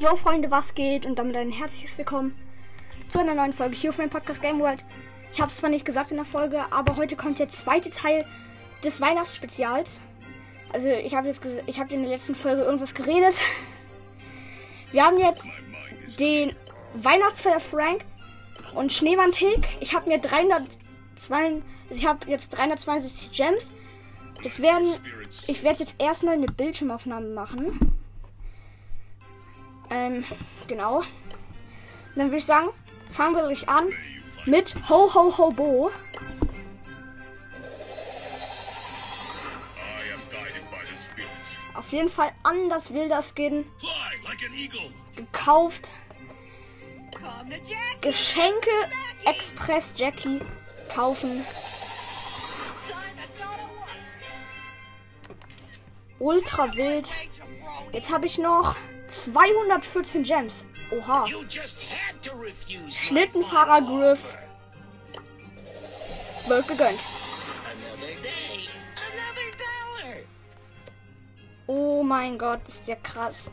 Jo Freunde, was geht? Und damit ein herzliches Willkommen zu einer neuen Folge hier auf meinem Podcast Game World. Ich habe es zwar nicht gesagt in der Folge, aber heute kommt der zweite Teil des Weihnachtsspezials. Also ich habe jetzt, ich habe in der letzten Folge irgendwas geredet. Wir haben jetzt den Weihnachtsfeier Frank und Schneemann Tick. Ich habe mir 302, also ich habe jetzt 362 Gems. Jetzt werden, ich werde jetzt erstmal eine Bildschirmaufnahme machen. Ähm, genau. Dann würde ich sagen, fangen wir gleich an mit Ho Ho Ho Bo. Auf jeden Fall anders wilder Skin. Gekauft. Geschenke Express Jackie kaufen. Ultra wild. Jetzt habe ich noch 214 Gems. Oha. Schlittenfahrer Griff. Wird gegönnt. Oh mein Gott, ist ja krass.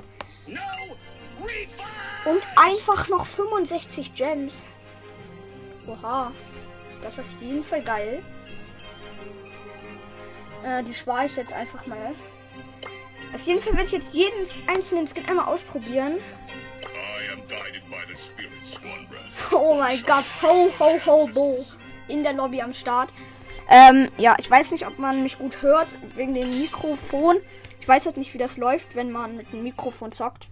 Und einfach noch 65 Gems. Oha. Das ist auf jeden Fall geil. Äh, die spare ich jetzt einfach mal. Auf jeden Fall werde ich jetzt jeden einzelnen Skin einmal ausprobieren. Oh mein Gott, ho ho ho bo. In der Lobby am Start. Ähm, ja, ich weiß nicht, ob man mich gut hört wegen dem Mikrofon. Ich weiß halt nicht, wie das läuft, wenn man mit dem Mikrofon zockt.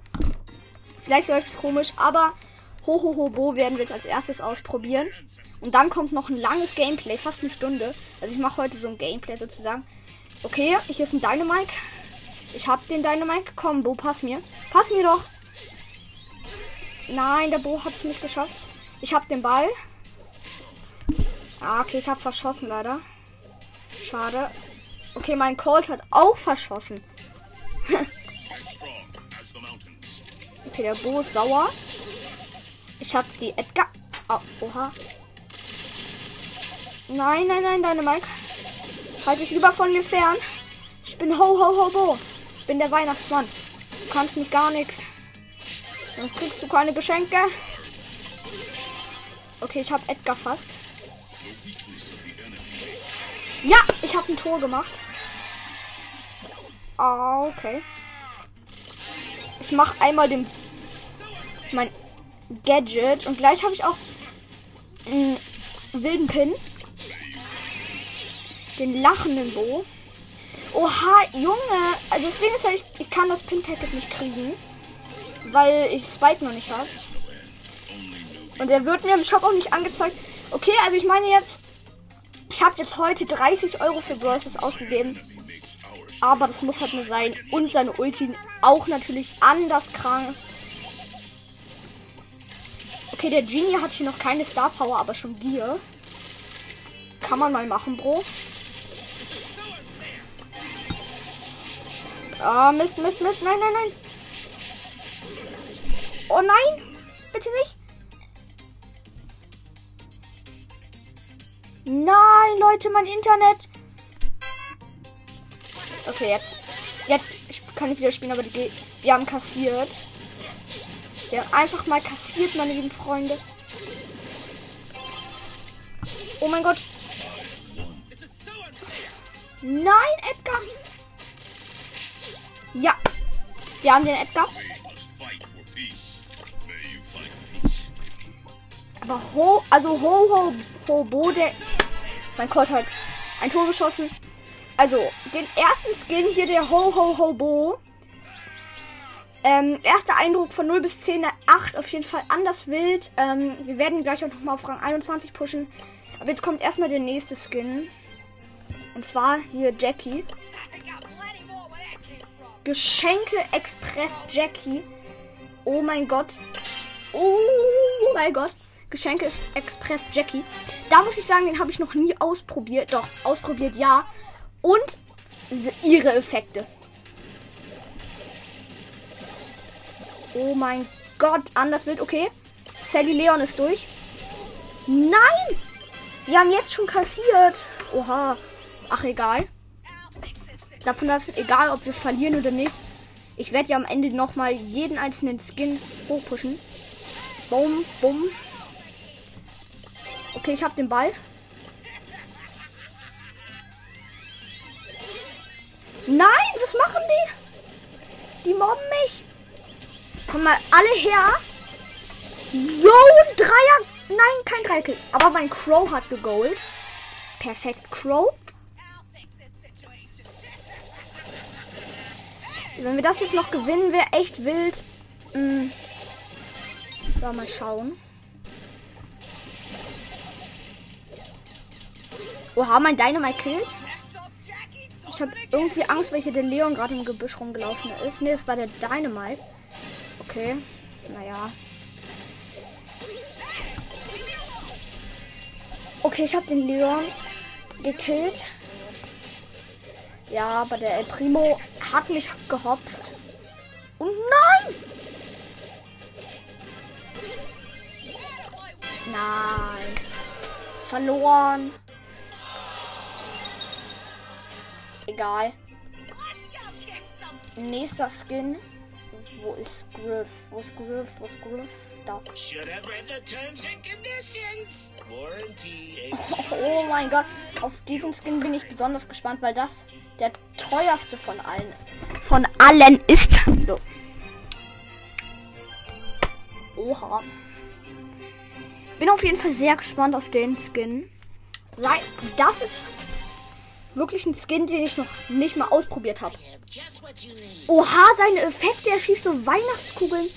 Vielleicht läuft es komisch, aber ho ho ho bo werden wir jetzt als erstes ausprobieren. Und dann kommt noch ein langes Gameplay, fast eine Stunde. Also ich mache heute so ein Gameplay sozusagen. Okay, hier ist ein Dynamite. Ich hab den Dynamite. Komm, Bo, pass mir. Pass mir doch. Nein, der Bo hat es nicht geschafft. Ich hab den Ball. Ah, okay, ich hab verschossen leider. Schade. Okay, mein Colt hat auch verschossen. okay, der Bo ist sauer. Ich hab die Edgar. Oh, oha. Nein, nein, nein, deine Mike. Halt dich lieber von mir fern. Ich bin ho ho ho bo bin der Weihnachtsmann. Du kannst mich gar nichts. Sonst kriegst du keine Geschenke. Okay, ich habe Edgar fast. Ja, ich habe ein Tor gemacht. Ah, okay. Ich mache einmal den mein Gadget und gleich habe ich auch einen wilden Pin. Den lachenden Bo. Oha, Junge. Also das Ding ist halt, ich, ich kann das Pin-Packet nicht kriegen. Weil ich Spike noch nicht habe. Und er wird mir im Shop auch nicht angezeigt. Okay, also ich meine jetzt, ich habe jetzt heute 30 Euro für Brawlers ausgegeben. Aber das muss halt nur sein. Und seine Ulti auch natürlich anders krank. Okay, der Genie hat hier noch keine Star Power, aber schon Gier. Kann man mal machen, Bro. Oh, Mist, Mist, Mist. Nein, nein, nein. Oh nein. Bitte nicht. Nein, Leute, mein Internet. Okay, jetzt. Jetzt kann ich wieder spielen, aber die, wir haben kassiert. Wir haben einfach mal kassiert, meine lieben Freunde. Oh mein Gott. Nein, Edgar. Ja. Wir haben den Edgar. Aber ho, also ho, ho, ho, bo, der. Mein Colt hat ein Tor geschossen. Also, den ersten Skin hier, der ho, ho, ho, bo. Ähm, erster Eindruck von 0 bis 10, 8 auf jeden Fall anders wild. Ähm, wir werden gleich auch nochmal auf Rang 21 pushen. Aber jetzt kommt erstmal der nächste Skin. Und zwar hier Jackie. Geschenke Express Jackie. Oh mein Gott. Oh mein Gott. Geschenke Express Jackie. Da muss ich sagen, den habe ich noch nie ausprobiert. Doch, ausprobiert ja. Und ihre Effekte. Oh mein Gott, anders wird. Okay. Sally Leon ist durch. Nein! Wir haben jetzt schon kassiert. Oha. Ach, egal. Davon ist egal, ob wir verlieren oder nicht. Ich werde ja am Ende nochmal jeden einzelnen Skin hochpushen. Bumm, bumm. Okay, ich habe den Ball. Nein, was machen die? Die mobben mich. Komm mal alle her. Jo, ein Dreier. Nein, kein Dreier. Aber mein Crow hat gegolt. Perfekt, Crow. Wenn wir das jetzt noch gewinnen, wäre echt wild. Hm. Ja, mal schauen. Oha, mein Dynamite killt. Ich habe irgendwie Angst, welche der Leon gerade im Gebüsch rumgelaufen ist. Ne, es war der Dynamite. Okay. Naja. Okay, ich habe den Leon gekillt. Ja, aber der El Primo hat mich gehopst. Und nein! Nein. Verloren. Egal. Nächster Skin. Wo ist Griff? Wo ist Griff? Wo ist Griff? Da. Oh mein Gott. Auf diesen Skin bin ich besonders gespannt, weil das der teuerste von allen. Von allen ist. So. Oha. Bin auf jeden Fall sehr gespannt auf den Skin. Das ist wirklich ein Skin, den ich noch nicht mal ausprobiert habe. Oha, seine Effekte, er schießt so Weihnachtskugeln.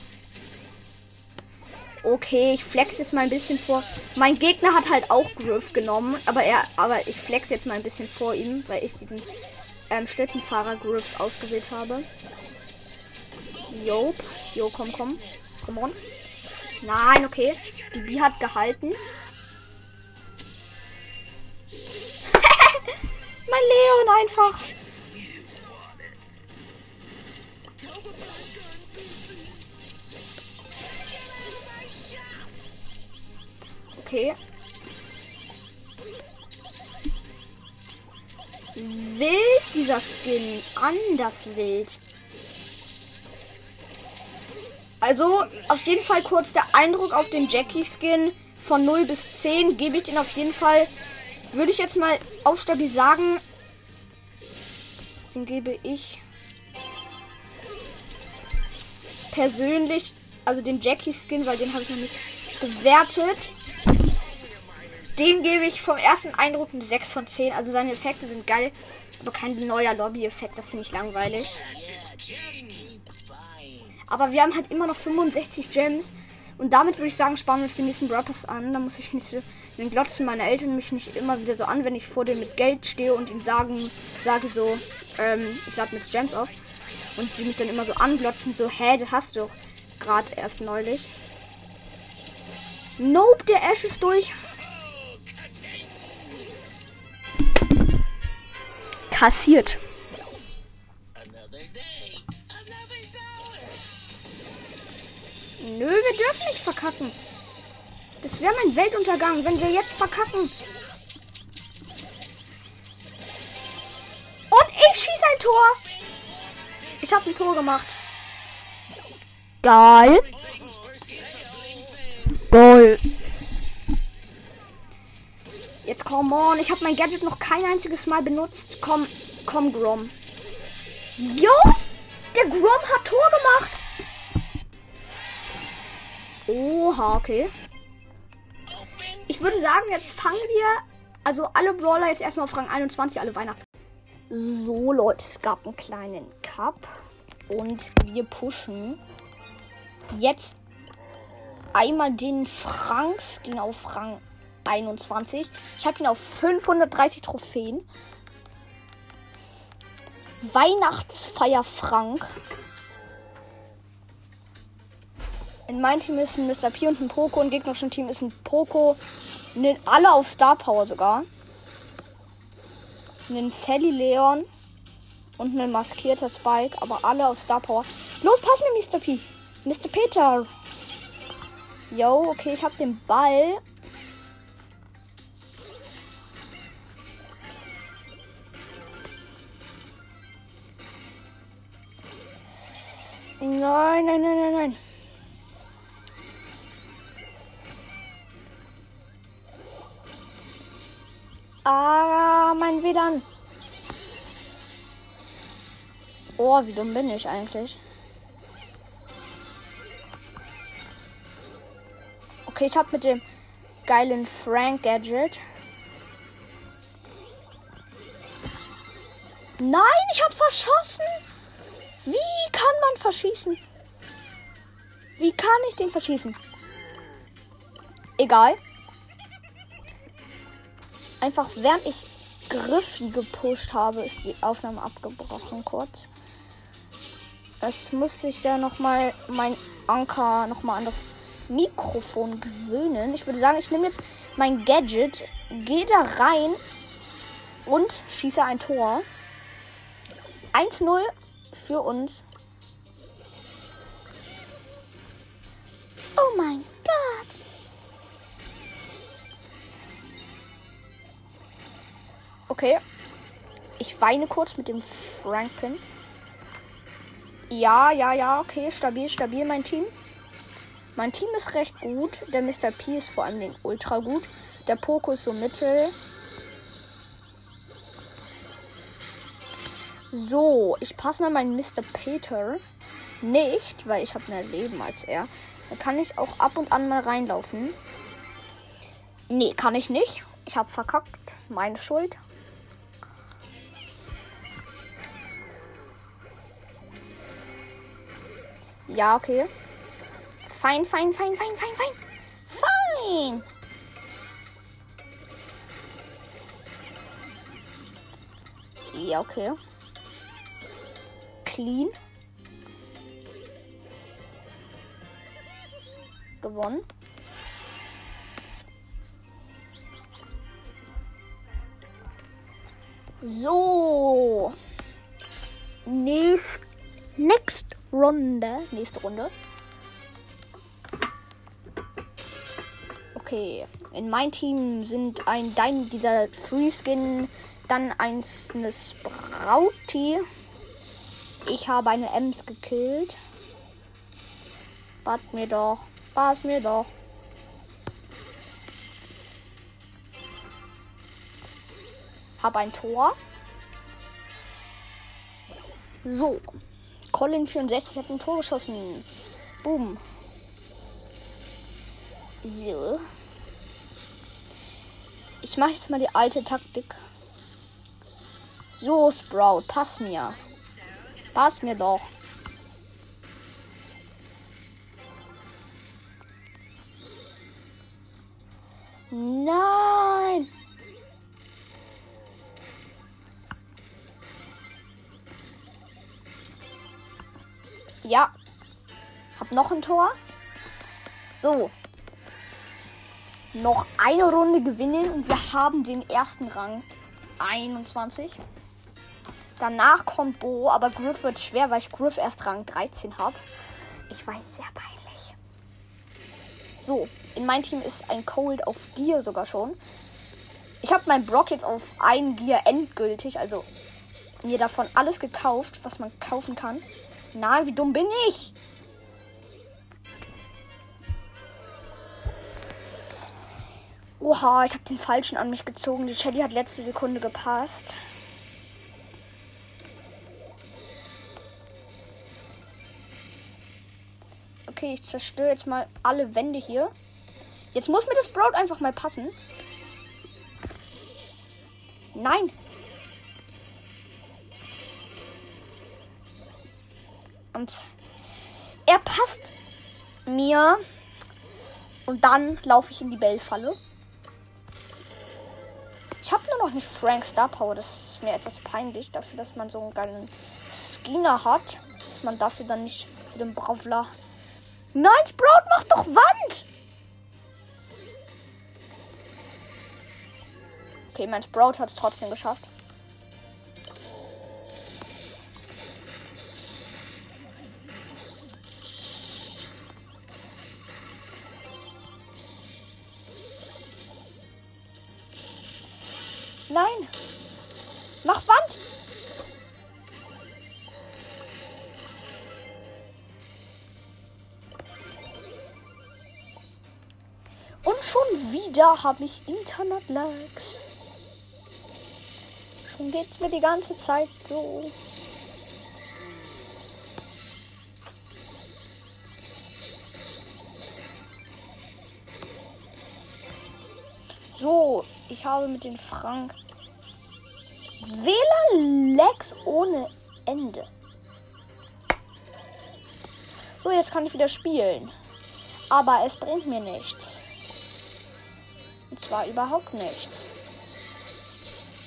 Okay, ich flex jetzt mal ein bisschen vor. Mein Gegner hat halt auch Griff genommen, aber er, aber ich flex jetzt mal ein bisschen vor ihm, weil ich diesen ähm, Schlittenfahrer Griff ausgewählt habe. Jo, jo, komm, komm, komm on. Nein, okay, die B hat gehalten. mein Leon einfach. Okay. Wild dieser Skin. Anders wild. Also, auf jeden Fall kurz der Eindruck auf den Jackie-Skin. Von 0 bis 10 gebe ich den auf jeden Fall. Würde ich jetzt mal auf Stabi sagen. Den gebe ich persönlich, also den Jackie-Skin, weil den habe ich noch nicht bewertet. Den gebe ich vom ersten Eindruck eine 6 von 10. Also seine Effekte sind geil, aber kein neuer Lobby-Effekt. Das finde ich langweilig. Aber wir haben halt immer noch 65 Gems. Und damit würde ich sagen, sparen wir uns den nächsten Rappers an. Da muss ich nicht so. Dann glotzen meine Eltern mich nicht immer wieder so an, wenn ich vor denen mit Geld stehe und ihnen sagen, sage so, ähm, ich lade mit Gems auf. Und die mich dann immer so anglotzen, so, hä, das hast du doch gerade erst neulich. Nope, der Ash ist durch. Kassiert. Nö, wir dürfen nicht verkacken. Das wäre mein Weltuntergang, wenn wir jetzt verkacken. Und ich schieße ein Tor. Ich habe ein Tor gemacht. Geil. Geil. Komm on. Ich habe mein Gadget noch kein einziges Mal benutzt. Komm, komm, Grom. Jo! Der Grom hat Tor gemacht. Oha, okay. Ich würde sagen, jetzt fangen wir. Also alle Brawler jetzt erstmal auf Rang 21, alle Weihnachts. So, Leute, es gab einen kleinen Cup. Und wir pushen jetzt einmal den Frank-Skin auf Rang 21. Ich habe ihn auf 530 Trophäen. Weihnachtsfeier Frank. In meinem Team ist ein Mr. P und ein Poco. Im gegnerischen Team ist ein Poco. Alle auf Star Power sogar. Ein Sally Leon. Und ein maskierter Spike. Aber alle auf Star Power. Los, pass mir, Mr. P. Mr. Peter. Yo, okay, ich hab den Ball. Nein, nein, nein, nein, nein. Ah, mein WLAN. Oh, wie dumm bin ich eigentlich? Okay, ich habe mit dem geilen Frank Gadget. Nein, ich habe verschossen. Wie kann man verschießen? Wie kann ich den verschießen? Egal. Einfach während ich Griffy gepusht habe, ist die Aufnahme abgebrochen kurz. Es muss sich ja nochmal mein Anker nochmal an das Mikrofon gewöhnen. Ich würde sagen, ich nehme jetzt mein Gadget, gehe da rein und schieße ein Tor. 1-0 für uns. Oh mein Gott. Okay. Ich weine kurz mit dem Franklin. Ja, ja, ja, okay. Stabil, stabil, mein Team. Mein Team ist recht gut. Der Mr. P ist vor allem ultra gut. Der Poco ist so mittel. So, ich passe mal meinen Mr. Peter nicht, weil ich habe mehr Leben als er. Da kann ich auch ab und an mal reinlaufen. Nee, kann ich nicht. Ich habe verkackt. Meine Schuld. Ja, okay. Fein, fein, fein, fein, fein, fein. Fein. Ja, okay clean. Gewonnen. So. Nächst, next Runde. Nächste Runde. Okay. In mein Team sind ein Dein dieser Free Skin, dann eins eines Brauti ich habe eine Ems gekillt. Pass mir doch. Pass mir doch. Hab ein Tor. So. Colin 64 hat ein Tor geschossen. Boom. So. Ich mache jetzt mal die alte Taktik. So, Sprout, pass mir. Pass mir doch. Nein. Ja. Hab noch ein Tor. So. Noch eine Runde gewinnen und wir haben den ersten Rang. 21. Danach kommt Bo, aber Griff wird schwer, weil ich Griff erst Rang 13 habe. Ich weiß, sehr peinlich. So, in meinem Team ist ein Cold auf Gear sogar schon. Ich habe meinen Brock jetzt auf ein Gear endgültig, also mir davon alles gekauft, was man kaufen kann. Nein, wie dumm bin ich? Oha, ich habe den falschen an mich gezogen. Die Shelly hat letzte Sekunde gepasst. Okay, ich zerstöre jetzt mal alle Wände hier. Jetzt muss mir das Sprout einfach mal passen. Nein. Und er passt mir. Und dann laufe ich in die Bellfalle. Ich habe nur noch nicht Frank Star Power. Das ist mir etwas peinlich, dafür, dass man so einen geilen Skinner hat. Dass man dafür dann nicht für den Bravler Nein, Sprout macht doch Wand. Mein Broad hat es trotzdem geschafft. Nein! Mach Wand! Und schon wieder habe ich Internet-Lags. Schon geht's mir die ganze Zeit so. So, ich habe mit den Frank WLAN-Lags ohne Ende. So, jetzt kann ich wieder spielen. Aber es bringt mir nichts. Und zwar überhaupt nichts.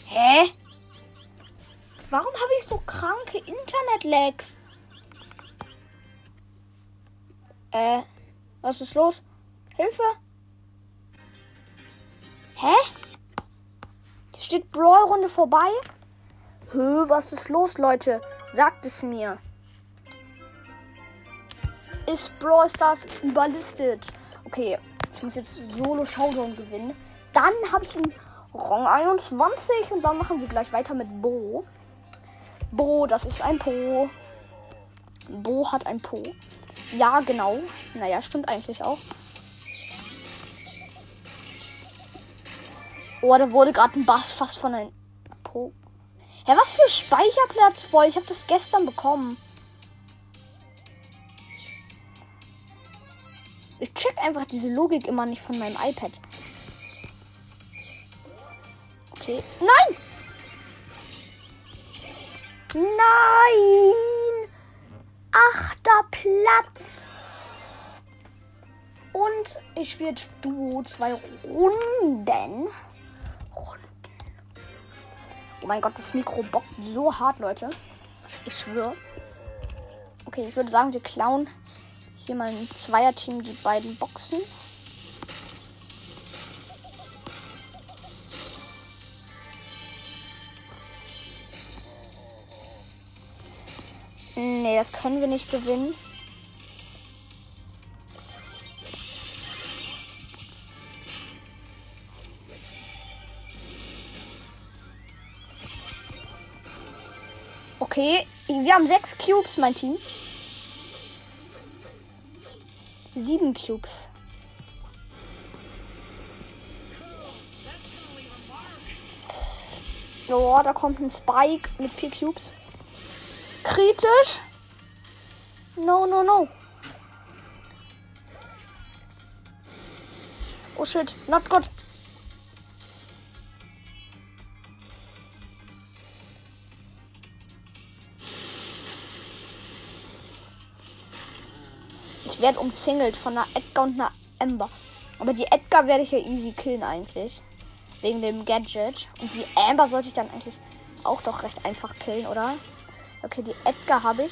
Hä? Warum habe ich so kranke Internet-Lags? Äh, was ist los? Hilfe! Hä? Hier steht Brawl-Runde vorbei? Hö, was ist los, Leute? Sagt es mir. Ist Brawl Stars überlistet? Okay, ich muss jetzt Solo Showdown gewinnen. Dann habe ich einen Rang 21 und dann machen wir gleich weiter mit Bo. Bo, das ist ein Po. Bo hat ein Po. Ja, genau. Naja, stimmt eigentlich auch. Oh, da wurde gerade ein Bass fast von ein Po. Ja, was für Speicherplatz voll. Ich habe das gestern bekommen. Ich check einfach diese Logik immer nicht von meinem iPad. Okay. Nein! Nein! Achter Platz. Und ich spiele jetzt Duo zwei Runden. Oh mein Gott, das Mikro bockt so hart, Leute. Ich schwöre. Okay, ich würde sagen, wir klauen hier mal ein Zweierteam die beiden Boxen. Nee, das können wir nicht gewinnen. Okay, wir haben sechs Cubes, mein Team. Sieben Cubes. Oh, da kommt ein Spike mit vier Cubes. Kritisch. No, no, no. Oh shit, not good. Ich werde umzingelt von einer Edgar und einer Ember. Aber die Edgar werde ich ja easy killen eigentlich. Wegen dem Gadget. Und die Amber sollte ich dann eigentlich auch doch recht einfach killen, oder? Okay, die Edgar habe ich.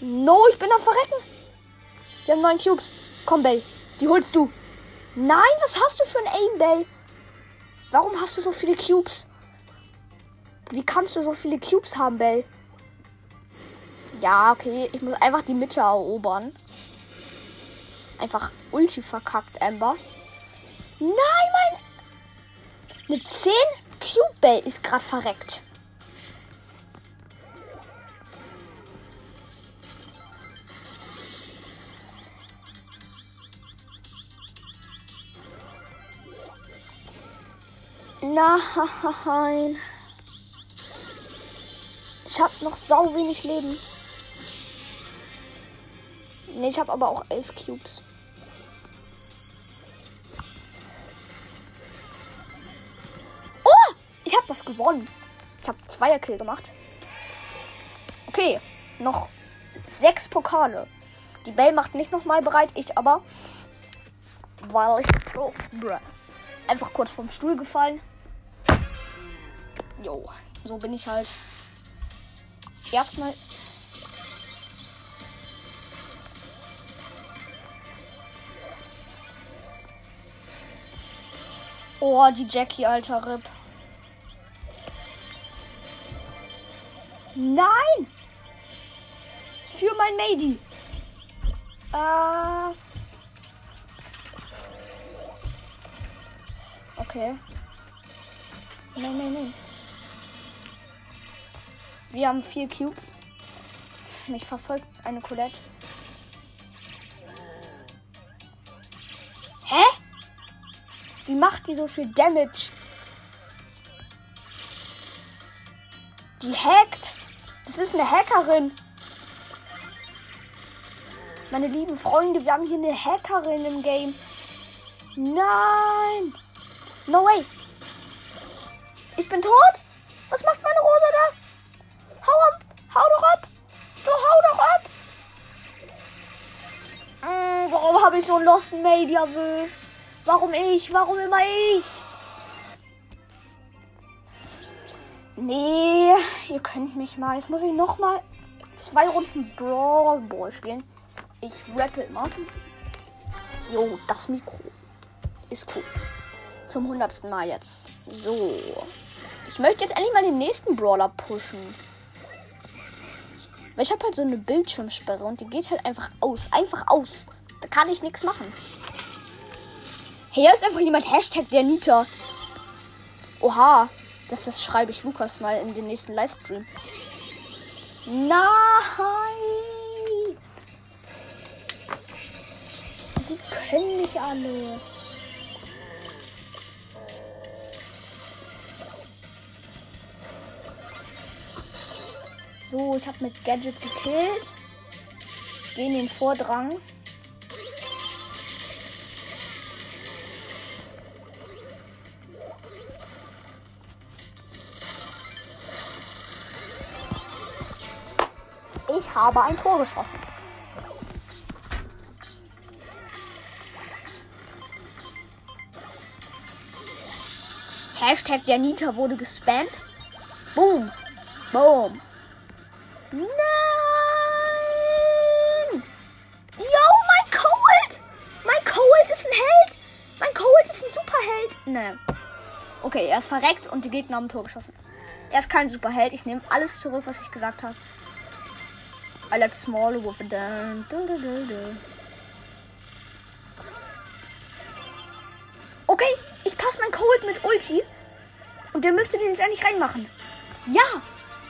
No, ich bin am Verrecken. Wir haben neun Cubes. Komm, Bell. Die holst du. Nein, was hast du für ein Aim, Bell? Warum hast du so viele Cubes? Wie kannst du so viele Cubes haben, Bell? Ja, okay. Ich muss einfach die Mitte erobern. Einfach ulti verkackt, Amber. Nein, mein. Mit 10 Cube Bell ist gerade verreckt. Nein. Ich habe noch sau wenig Leben. Ne, ich habe aber auch elf Cubes. Gewonnen. Ich habe Zweierkill gemacht. Okay, noch sechs Pokale. Die Bell macht nicht nochmal bereit, ich aber. Weil ich so, einfach kurz vom Stuhl gefallen. Jo, so bin ich halt. Erstmal Oh, die Jackie, alter Rip. Nein! Für mein Mady. Äh. Okay. Nein, nein, nein. Wir haben vier Cubes. Mich verfolgt eine Colette. Hä? Wie macht die so viel Damage? Die hackt. Das ist eine Hackerin. Meine lieben Freunde, wir haben hier eine Hackerin im Game. Nein. No way. Ich bin tot? Was macht meine Rosa da? Hau ab. Hau doch ab. Du hau doch ab. Hm, warum habe ich so einen Lost Made erwischt? Warum ich? Warum immer ich? Nee, ihr könnt mich mal. Jetzt muss ich noch mal zwei Runden Brawl Ball spielen. Ich rappe immer. Jo, das Mikro ist cool. Zum hundertsten Mal jetzt. So. Ich möchte jetzt endlich mal den nächsten Brawler pushen. Weil ich habe halt so eine Bildschirmsperre und die geht halt einfach aus. Einfach aus. Da kann ich nichts machen. Hey, hier ist einfach jemand Hashtag der Nita. Oha. Das, das schreibe ich Lukas mal in den nächsten Livestream. Nein! Die können nicht alle. So, ich habe mit Gadget gekillt. Gehe in den Vordrang. Habe ein Tor geschossen. Hashtag der Nita wurde gespammt. Boom. Boom. Nein! Yo, mein Cold! Mein Cold ist ein Held! Mein Cold ist ein Superheld! Ne. Okay, er ist verreckt und die Gegner haben ein Tor geschossen. Er ist kein Superheld. Ich nehme alles zurück, was ich gesagt habe. I like small a dun, dun, dun, dun, dun. Okay, ich passe mein Cold mit Ulti. Und der müsste den jetzt endlich reinmachen. Ja!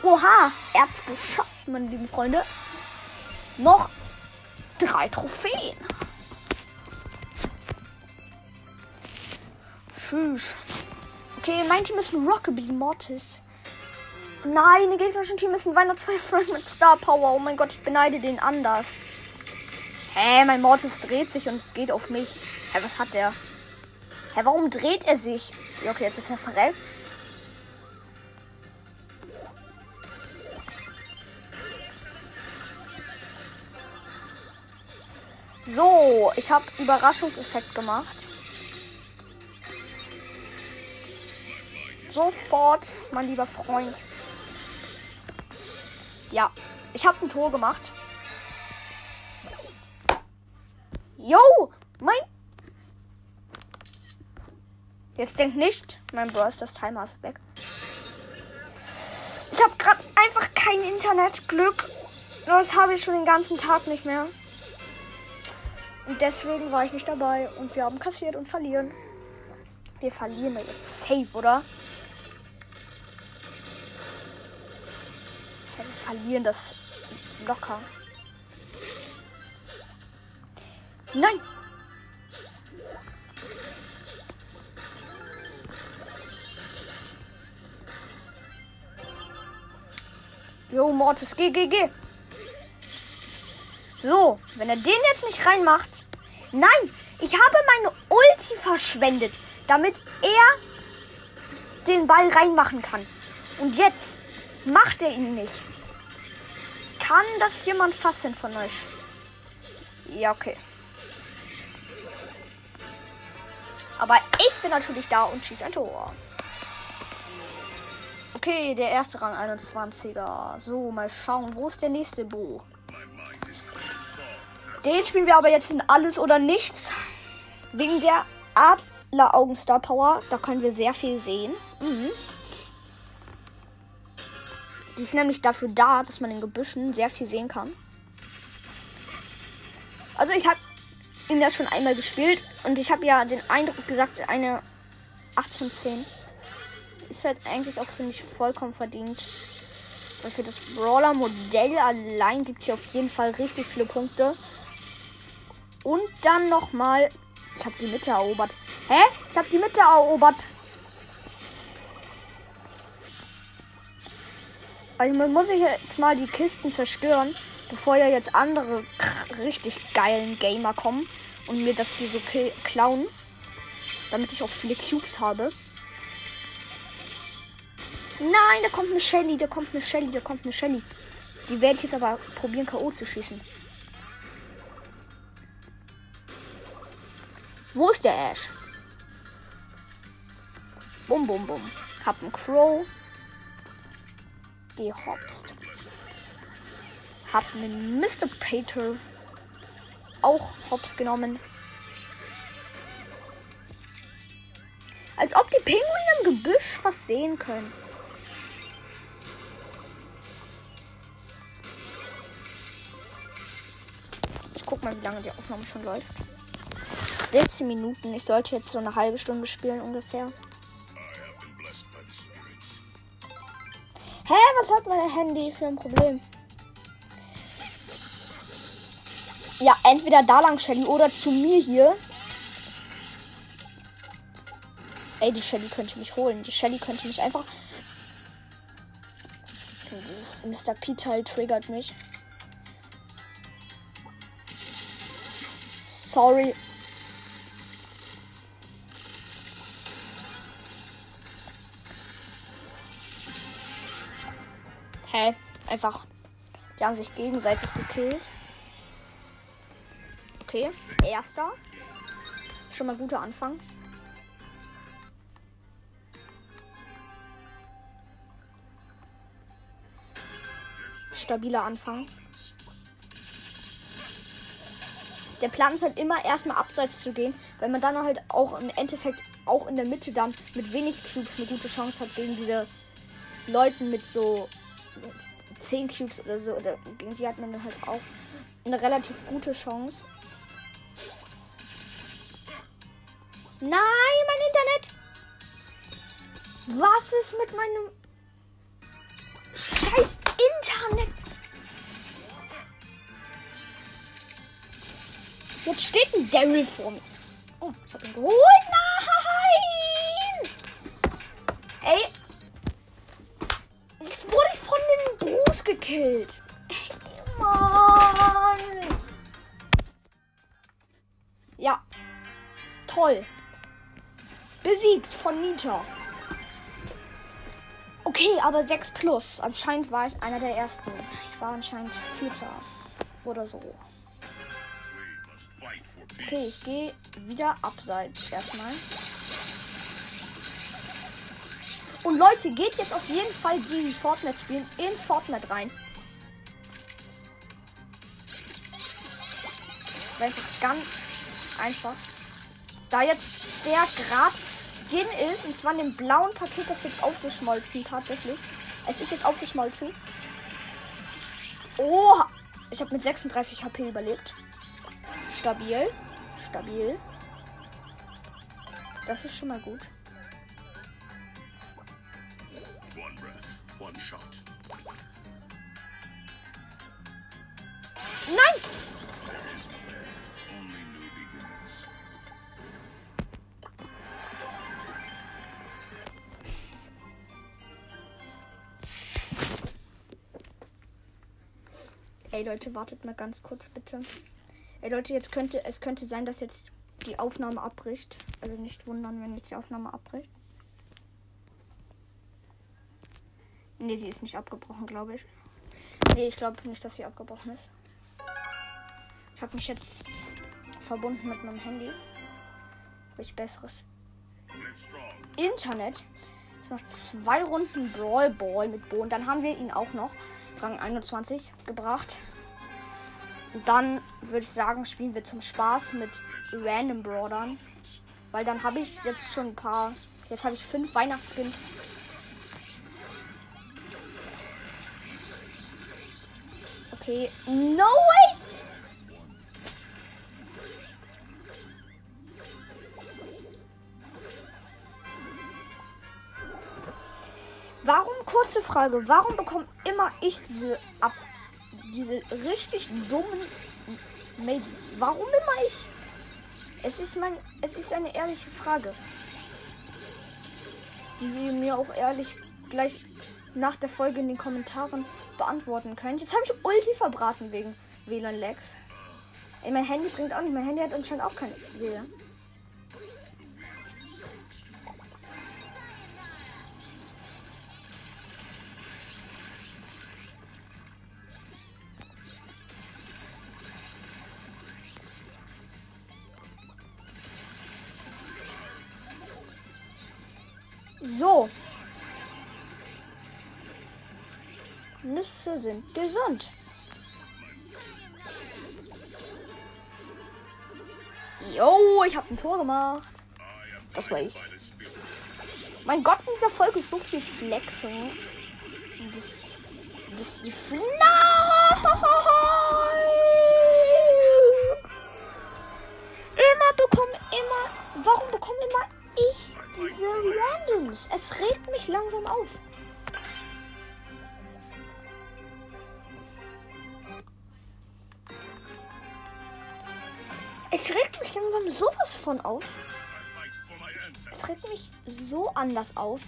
Oha, er hat's geschafft, meine lieben Freunde. Noch drei Trophäen. Tschüss. Okay, mein Team ist Rockabilly Mortis. Nein, der gegnerische Team ist ein Weihnachtsfeuerfreund mit Star Power. Oh mein Gott, ich beneide den anders. Hä, hey, mein Mortis dreht sich und geht auf mich. Hä, hey, was hat der? Hä, hey, warum dreht er sich? Ja, okay, jetzt ist er verreckt. So, ich habe Überraschungseffekt gemacht. Sofort, mein lieber Freund. Ja, ich habe ein Tor gemacht. Yo, mein. Jetzt denkt nicht, mein Burst, das Timer ist weg. Ich habe gerade einfach kein Internetglück. Das habe ich schon den ganzen Tag nicht mehr. Und deswegen war ich nicht dabei. Und wir haben kassiert und verlieren. Wir verlieren jetzt safe, oder? Ja, wir verlieren das locker. Nein! Jo, Mortis, geh, geh, geh. So, wenn er den jetzt nicht reinmacht. Nein, ich habe meine Ulti verschwendet, damit er den Ball reinmachen kann. Und jetzt macht er ihn nicht. Kann das jemand fassen von euch? Ja, okay. Aber ich bin natürlich da und schieße ein Tor. Okay, der erste Rang 21er. So, mal schauen, wo ist der nächste Bo? Den spielen wir aber jetzt in alles oder nichts. Wegen der Adleraugen Star Power. Da können wir sehr viel sehen. Mhm. Die ist nämlich dafür da, dass man in Gebüschen sehr viel sehen kann. Also ich habe ihn ja schon einmal gespielt und ich habe ja den Eindruck gesagt, eine 8 von 10 ist halt eigentlich auch, finde ich, vollkommen verdient. Weil für das Brawler-Modell allein gibt es hier auf jeden Fall richtig viele Punkte. Und dann nochmal, ich habe die Mitte erobert. Hä? Ich hab die Mitte erobert. Also muss ich jetzt mal die Kisten zerstören, bevor ja jetzt andere richtig geilen Gamer kommen und mir das hier so klauen. Damit ich auch viele Cubes habe. Nein, da kommt eine Shelly, da kommt eine Shelly, da kommt eine Shelly. Die werde ich jetzt aber probieren, K.O. zu schießen. Wo ist der Ash? Bum, bum, bum. Hab einen Crow. Gehopst. Hab einen Mr. Peter auch hops genommen. Als ob die Pinguine im Gebüsch was sehen können. Ich guck mal, wie lange die Aufnahme schon läuft. 16 Minuten. Ich sollte jetzt so eine halbe Stunde spielen ungefähr. Hä, was hat mein Handy für ein Problem? Ja, entweder da lang, Shelly, oder zu mir hier. Ey, die Shelly könnte mich holen. Die Shelly könnte mich einfach. Mr. P-Teil triggert mich. Sorry. Einfach. Die haben sich gegenseitig gekillt. Okay, erster. Schon mal guter Anfang. Stabiler Anfang. Der Plan ist halt immer erstmal abseits zu gehen, weil man dann halt auch im Endeffekt auch in der Mitte dann mit wenig Cubes eine gute Chance hat gegen diese Leuten mit so 10 Cubes oder so. Oder gegen die hat man halt auch eine relativ gute Chance. Nein, mein Internet! Was ist mit meinem scheiß Internet? Jetzt steht ein Daryl vor mir. Oh, ich hab ihn geholt. Nein! Gekillt. Mann. Ja. Toll. Besiegt von Nita. Okay, aber 6 plus. Anscheinend war ich einer der ersten. Ich war anscheinend Vierter. Oder so. Okay, ich gehe wieder abseits erstmal. Und Leute, geht jetzt auf jeden Fall die, Fortnite spielen, in Fortnite rein. Weil ganz einfach. Da jetzt der gratis Skin ist, und zwar in dem blauen Paket, das jetzt aufgeschmolzen tatsächlich. Es ist jetzt aufgeschmolzen. Oh, ich habe mit 36 HP überlebt. Stabil. Stabil. Das ist schon mal gut. Nein! Ey Leute, wartet mal ganz kurz bitte. Ey Leute, jetzt könnte es könnte sein, dass jetzt die Aufnahme abbricht. Also nicht wundern, wenn jetzt die Aufnahme abbricht. Ne, sie ist nicht abgebrochen, glaube ich. Ne, ich glaube nicht, dass sie abgebrochen ist. Ich habe mich jetzt verbunden mit meinem Handy. Habe ich besseres Internet. Noch zwei Runden Brawl Ball mit Bo. Und dann haben wir ihn auch noch Rang 21 gebracht. Und dann würde ich sagen, spielen wir zum Spaß mit Random Brawlern. Weil dann habe ich jetzt schon ein paar. Jetzt habe ich fünf Weihnachtsskins. Okay. No way! Warum, kurze Frage, warum bekomme immer ich diese ab diese richtig dummen Mädels? Warum immer ich? Es ist mein, es ist eine ehrliche Frage, die mir auch ehrlich gleich nach der Folge in den Kommentaren beantworten könnt. Jetzt habe ich Ulti verbraten wegen WLAN-Lags. Ey, mein Handy bringt auch nicht. Mein Handy hat anscheinend auch keine WLAN. Sind gesund. Jo, ich habe ein Tor gemacht. Das war ich. Mein Gott, in dieser Folge ist so viel Flexen. Das, das ist Nein! Immer bekomme immer. Warum bekomme immer ich diese Randoms? Es regt mich langsam auf. Es regt mich langsam sowas von auf. Es regt mich so anders auf.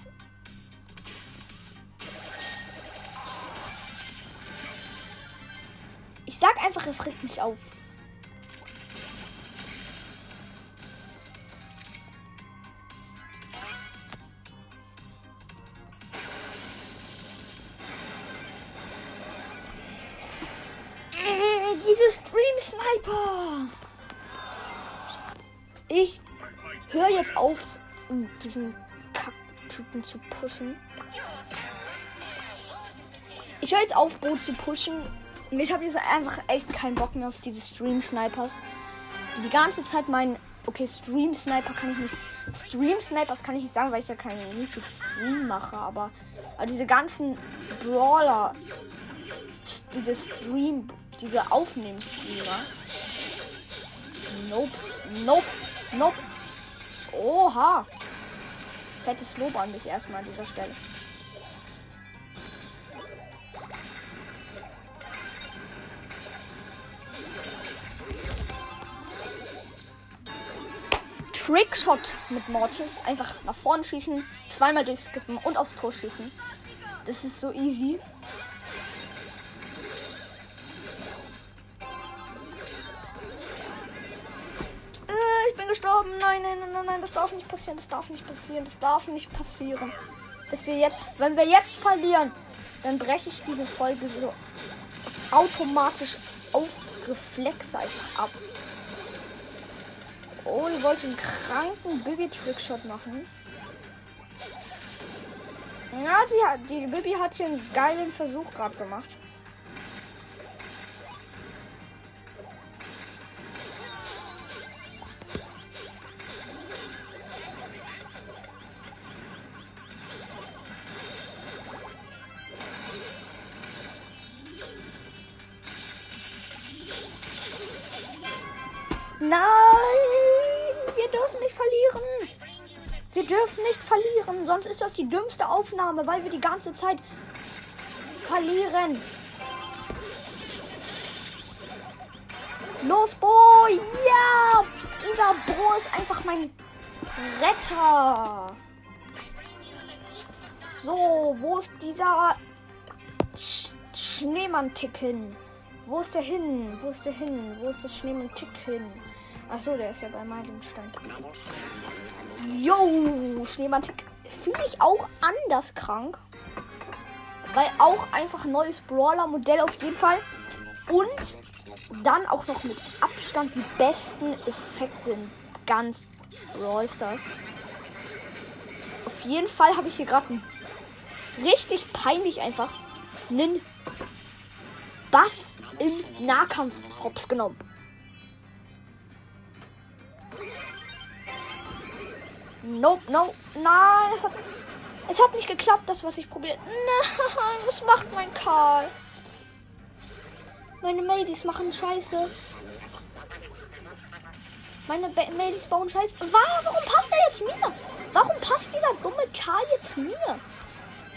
Ich sag einfach, es regt mich auf. Pushen. Ich höre jetzt auf, Bo zu pushen. Und ich habe jetzt einfach echt keinen Bock mehr auf diese Stream Snipers. Die ganze Zeit meinen, okay, Stream Sniper kann ich nicht. Stream Snipers kann ich nicht sagen, weil ich ja keinen YouTube Stream mache, aber, aber diese ganzen Brawler, diese Stream, diese Aufnehmstreamer. Nope, nope, nope. Oha. Fettes Lob an mich erstmal an dieser Stelle. Trickshot mit Mortis. Einfach nach vorne schießen, zweimal durchskippen und aufs Tor schießen. Das ist so easy. Das darf nicht passieren. Das darf nicht passieren. Das darf nicht passieren. Dass wir jetzt, wenn wir jetzt verlieren, dann breche ich diese Folge so automatisch auf Reflex ab. Oh, die wollte einen kranken Bibi Trickshot machen. Ja, die, die Bibi hat hier einen geilen Versuch gerade gemacht. Die dümmste Aufnahme, weil wir die ganze Zeit verlieren. Los, Bo! Ja! Dieser Bo ist einfach mein Retter. So, wo ist dieser Sch Schneemann-Tick hin? Wo ist der hin? Wo ist der hin? Wo ist das Schneemann-Tick hin? Achso, der ist ja bei Meilenstein. Yo, Schneemann-Tick fühle ich auch anders krank. Weil auch einfach ein neues Brawler-Modell auf jeden Fall. Und dann auch noch mit Abstand die besten Effekte in ganz Brawl Stars. Auf jeden Fall habe ich hier gerade richtig peinlich einfach einen Bass im Nahkampf hops genommen. Nope, nope, nein. Es hat, es hat nicht geklappt, das, was ich probiert. Nein, was macht mein Karl? Meine Ladies machen Scheiße. Meine ba Ladies bauen Scheiße. Wa- Warum passt er jetzt mir? Warum passt dieser dumme Karl jetzt mir?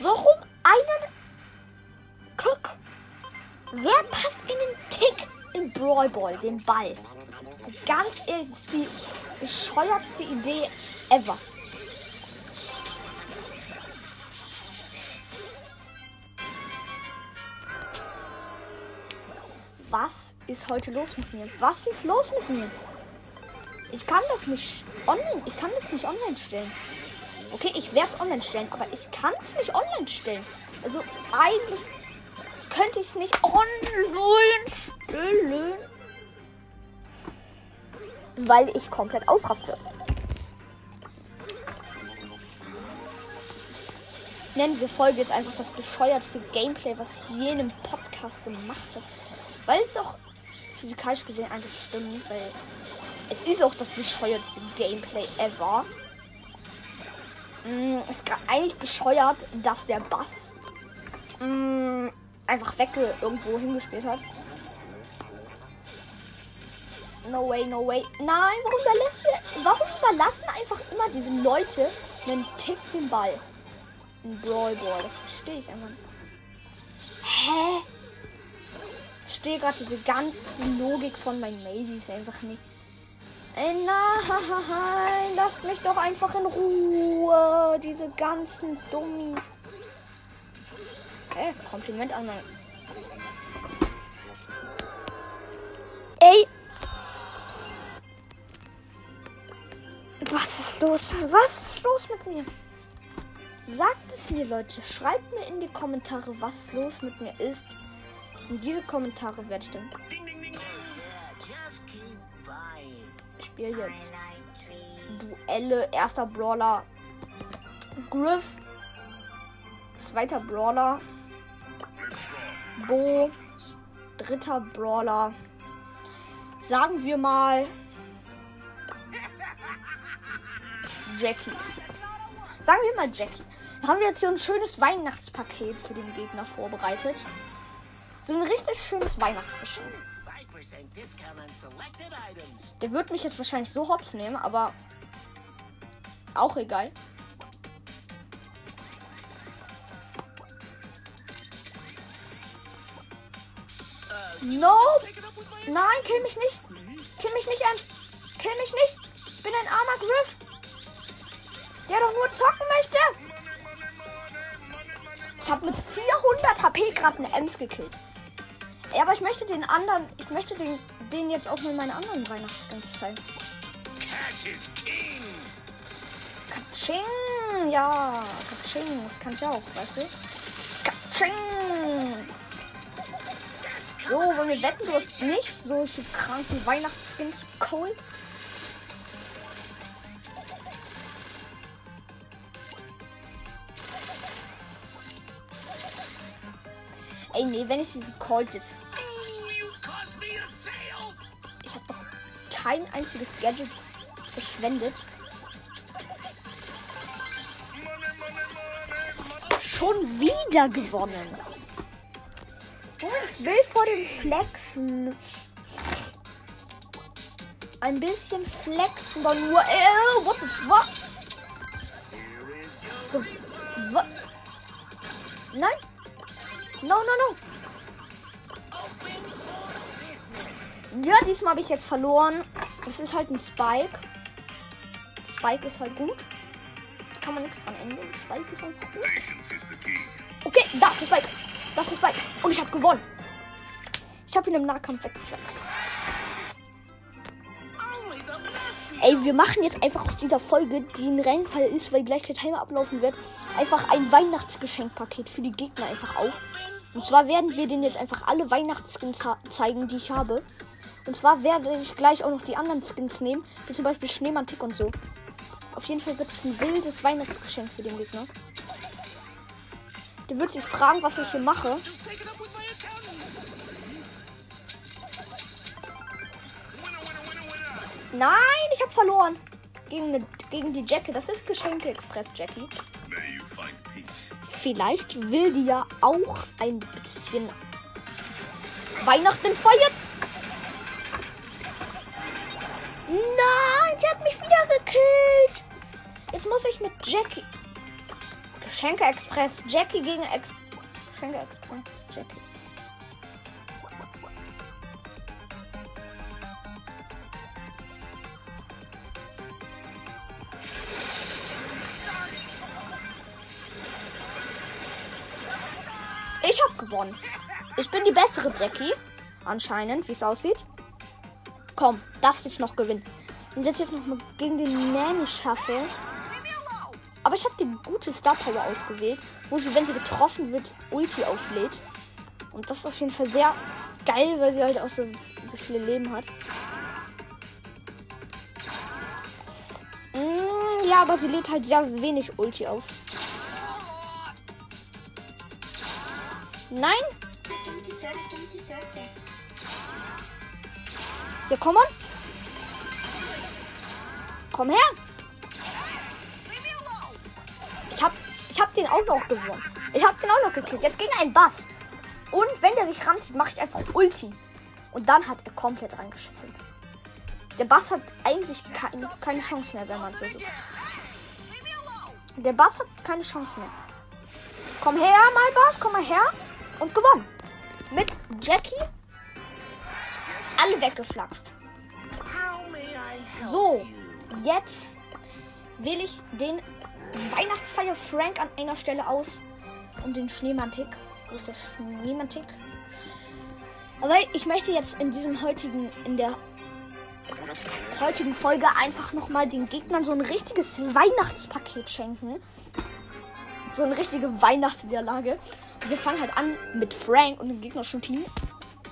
Warum einen Tick? Wer passt in den Tick in Brawl Ball, den Ball? Ganz ehrlich, die bescheuertste Idee ever. Was ist heute los mit mir? Was ist los mit mir? Ich kann das nicht online. Ich kann das nicht online stellen. Okay, ich werde es online stellen, aber ich kann es nicht online stellen. Also eigentlich könnte ich es nicht online stellen. Weil ich komplett ausraste. Nennen wir Folge jetzt einfach das bescheuertste Gameplay, was je in einem Podcast gemacht hat. Weil es auch physikalisch gesehen eigentlich stimmt, weil es ist auch das bescheuertste Gameplay ever. Mm, ist eigentlich bescheuert, dass der Bass mm, einfach weg irgendwo hingespielt hat. No way, no way. Nein, warum überlassen, warum überlassen einfach immer diese Leute einen Tick den Ball? Ein Brawl Ball, das verstehe ich einfach. Hä? Ich verstehe gerade diese ganze Logik von meinen Maisies einfach nicht. Ey, nein, lasst mich doch einfach in Ruhe. Diese ganzen Dummies. Ey, Kompliment an mein. Ey. Was ist los? Was ist los mit mir? Sagt es mir, Leute. Schreibt mir in die Kommentare, was los mit mir ist. Und diese Kommentare werde ich dann. Ich spiele jetzt Duelle. Erster Brawler. Griff. Zweiter Brawler. Bo. Dritter Brawler. Sagen wir mal. Jackie. Sagen wir mal Jackie. Da haben wir jetzt hier ein schönes Weihnachtspaket für den Gegner vorbereitet. So ein richtig schönes Weihnachtsgeschenk. Der wird mich jetzt wahrscheinlich so hops nehmen, aber auch egal. No! Nein, kill mich nicht! Kill mich nicht an! Kill mich nicht! Ich bin ein armer Griff! Der doch nur zocken möchte! Ich habe mit 400 HP gerade eine Ems gekillt. Ja, aber ich möchte den anderen, ich möchte den, den jetzt auch mal meine anderen Weihnachtsskins zeigen. Cash is king. Katsching! Ja, Katsching, das kann ich auch, weißt du? Katsching! So, wollen wir wetten, du hast nicht solche kranken Weihnachtsskins, Cole? Ey, nee, wenn ich diesen Colt jetzt. Ich habe doch kein einziges Gadget verschwendet. Schon wieder gewonnen. Ich will vor dem Flexen. Ein bisschen flexen, aber nur. Äh, what the fuck? So, Nein. No, no, no. Ja, diesmal habe ich jetzt verloren. Das ist halt ein Spike. Spike ist halt gut. Kann man nichts dran ändern. Spike ist einfach gut. The key. Okay, das ist Spike. Das ist Spike. Und ich habe gewonnen. Ich habe ihn im Nahkampf weggeflext. Ey, wir machen jetzt einfach aus dieser Folge, die ein Rennfall ist, weil gleich der Timer ablaufen wird, einfach ein Weihnachtsgeschenkpaket für die Gegner einfach auf. Und zwar werden wir denen jetzt einfach alle Weihnachtsskins zeigen, die ich habe. Und zwar werde ich gleich auch noch die anderen Skins nehmen, wie zum Beispiel Schneemantik und so. Auf jeden Fall wird es ein wildes Weihnachtsgeschenk für den Gegner. Der wird sich fragen, was ich hier mache. Nein, ich habe verloren. Gegen, gegen die Jackie. Das ist Geschenke Express, Jackie. Vielleicht will die ja auch ein bisschen Weihnachten feiern. Nein, sie hat mich wieder gekillt. Jetzt muss ich mit Jackie. Geschenke Express. Jackie gegen Ex Geschenke Express. Gewonnen. Ich bin die bessere Jackie. Anscheinend, wie es aussieht. Komm, das ich noch gewinnen. Und jetzt jetzt noch mal gegen den Nanny schaffe. Aber ich habe die gute Star Power ausgewählt, wo sie, wenn sie getroffen wird, Ulti auflädt. Und das ist auf jeden Fall sehr geil, weil sie halt auch so, so viele Leben hat. Mm, ja, aber sie lädt halt sehr wenig Ulti auf. Nein? Ja, komm on. Komm her. Ich hab, ich hab den auch noch gewonnen. Ich hab den auch noch gekillt. Jetzt ging ein Bass. Und wenn der sich ranzieht, mache ich einfach Ulti. Und dann hat er komplett reingeschissen. Der Bass hat eigentlich kein, keine Chance mehr, wenn man so sieht. Der Bass hat keine Chance mehr. Komm her, mein Bass, komm mal her. Und gewonnen. Mit Jackie. Alle weggeflaxt. So, jetzt wähle ich den Weihnachtsfeier Frank an einer Stelle aus und den Schneemantik. Wo ist der Schneemantik? Aber ich möchte jetzt in diesem heutigen, in der heutigen Folge einfach nochmal den Gegnern so ein richtiges Weihnachtspaket schenken. So eine richtige Weihnachtsniederlage. Wir fangen halt an mit Frank und dem gegnerischen Team.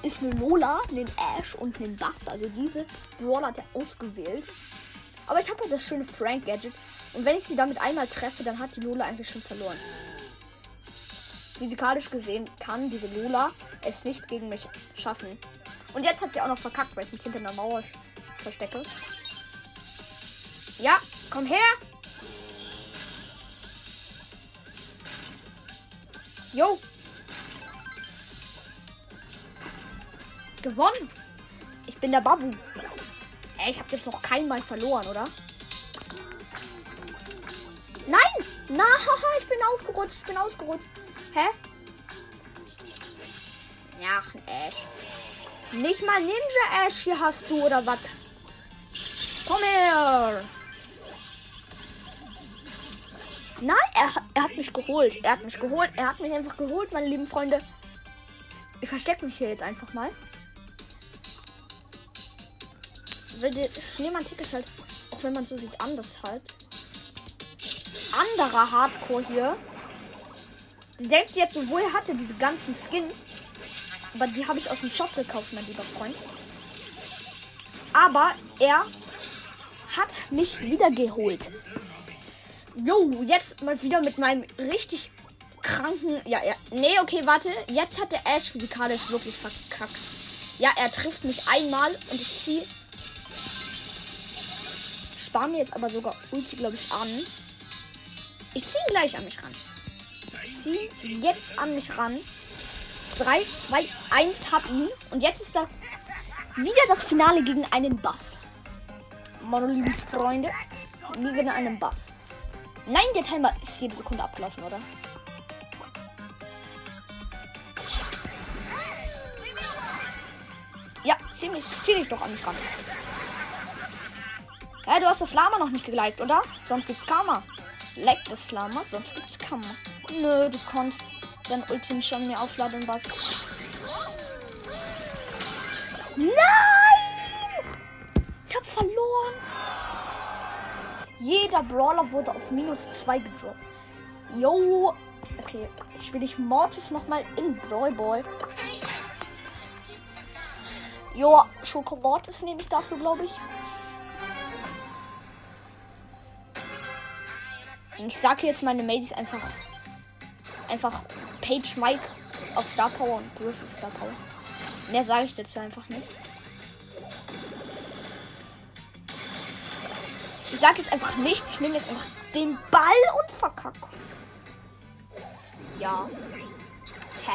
Ist eine Lola, einen Ash und einen Bass. Also diese Brawler hat er ausgewählt. Aber ich habe halt das schöne Frank-Gadget. Und wenn ich sie damit einmal treffe, dann hat die Lola eigentlich schon verloren. Physikalisch gesehen kann diese Lola es nicht gegen mich schaffen. Und jetzt hat sie auch noch verkackt, weil ich mich hinter einer Mauer verstecke. Ja, komm her! Jo! Gewonnen! Ich bin der Babu. Ey, ich habe jetzt noch keinmal verloren, oder? Nein! Na, haha, ich bin ausgerutscht, ich bin ausgerutscht. Hä? Ja, Ash. Nicht mal Ninja Ash hier hast du, oder was? Komm her! Nein, er, er hat mich geholt. Er hat mich geholt. Er hat mich einfach geholt, meine lieben Freunde. Ich verstecke mich hier jetzt einfach mal. Weil der Schneemantik ist halt, auch wenn man so sieht, anders halt. Anderer Hardcore hier. Selbst jetzt, obwohl er hatte diese ganzen Skins. Aber die habe ich aus dem Shop gekauft, mein lieber Freund. Aber er hat mich wieder geholt. Jo, jetzt mal wieder mit meinem richtig kranken. Ja, ja. Nee, okay, warte. Jetzt hat der Ash physikalisch wirklich verkackt. Ja, er trifft mich einmal und ich ziehe. Spar mir jetzt aber sogar Ulti, glaube ich, an. Ich ziehe gleich an mich ran. Ich ziehe jetzt an mich ran. 3, 2, 1 hab ihn. Und jetzt ist das wieder das Finale gegen einen Bass. Meine lieben Freunde. Gegen einen Bass. Nein, der Timer ist jede Sekunde abgelaufen, oder? Ja, ziemlich, ziemlich doch an mich ran. Ja, du hast das Lama noch nicht geliked, oder? Sonst gibt's Karma. Like das Lama, sonst gibt's Karma. Nö, du kannst dein Ultim schon mir aufladen, was. Nein! Jeder Brawler wurde auf minus 2 gedroppt. Yo. Okay, spiele ich Mortis nochmal in Brawl Ball. Jo, Schoko Mortis nehme ich dafür, glaube ich. Und ich sage jetzt meine Mates einfach. Einfach Page Mike auf Star Power und Griff auf Star Power. Mehr sage ich dazu einfach nicht. Ich sage jetzt einfach nicht. Ich nehme jetzt einfach den Ball und verkacke. Ja. Hä.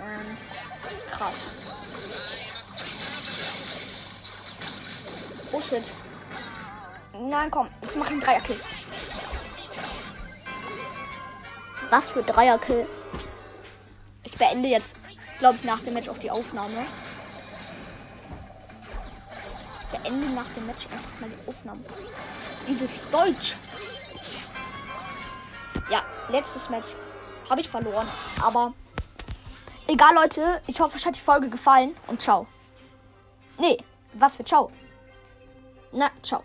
Ähm, krass. Oh shit. Nein, komm. Jetzt mach ich einen Dreierkill. Was für Dreierkill. Ich beende jetzt, glaube ich, nach dem Match auch die Aufnahme. Beende nach dem Match einfach mal die Aufnahme. Dieses Deutsch. Ja, letztes Match habe ich verloren. Aber Egal, Leute. Ich hoffe, euch hat die Folge gefallen. Und ciao. Nee, was für ciao. Na, ciao.